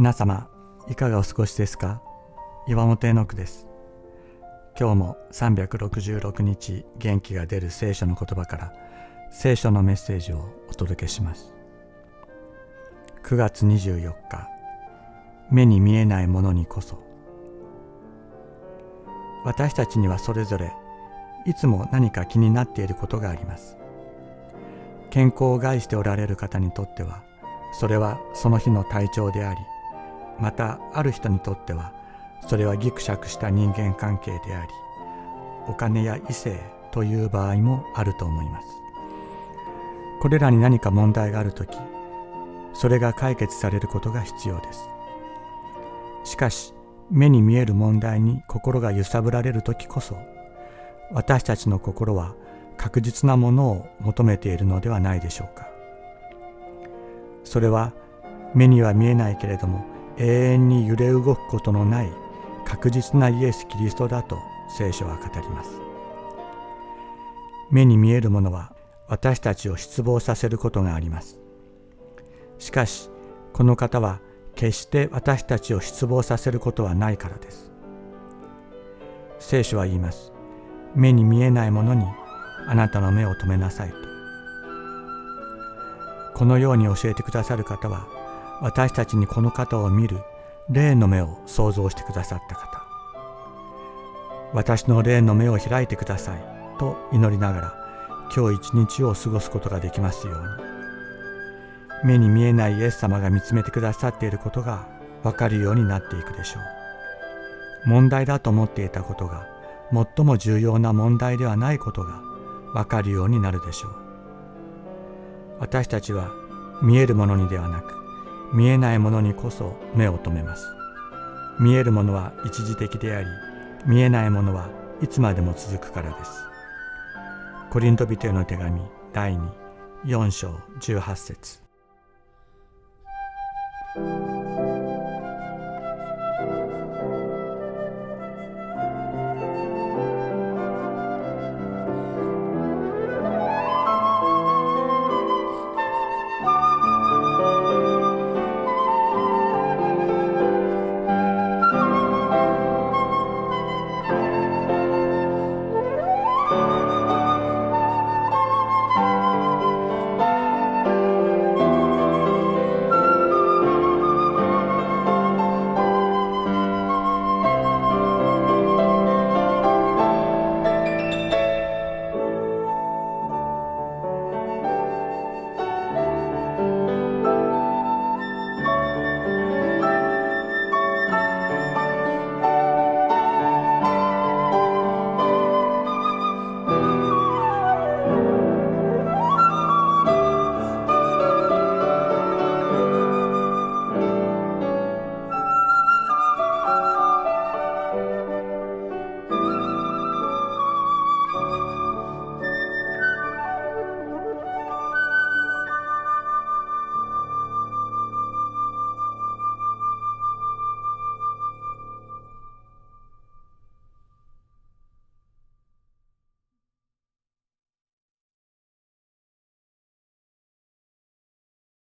皆様いかがお過ごしですか？岩本絵の句です。今日も366日元気が出る聖書の言葉から聖書のメッセージをお届けします。9月24日目に見えないものにこそ。私たちにはそれぞれいつも何か気になっていることがあります。健康を害しておられる方にとってはそれはその日の体調でありまたある人にとってはそれはぎくしゃくした人間関係でありお金や異性という場合もあると思います。これらに何か問題がある時それが解決されることが必要です。しかし目に見える問題に心が揺さぶられる時こそ私たちの心は確実なものを求めているのではないでしょうか。それは目には見えないけれども永遠に揺れ動くことのない確実なイエス・キリストだと聖書は語ります。目に見えるものは私たちを失望させることがあります。しかしこの方は決して私たちを失望させることはないからです。聖書は言います。目に見えないものにあなたの目を留めなさいと。このように教えてくださる方は私たちにこの方を見る霊の目を想像してくださった方。私の霊の目を開いてくださいと祈りながら今日一日を過ごすことができますように。目に見えないイエス様が見つめてくださっていることがわかるようになっていくでしょう。問題だと思っていたことが最も重要な問題ではないことがわかるようになるでしょう。私たちは見えるものにではなく見えないものにこそ目を留めます。見えるものは一時的であり見えないものはいつまでも続くからです。コリント人への手紙第24章18節。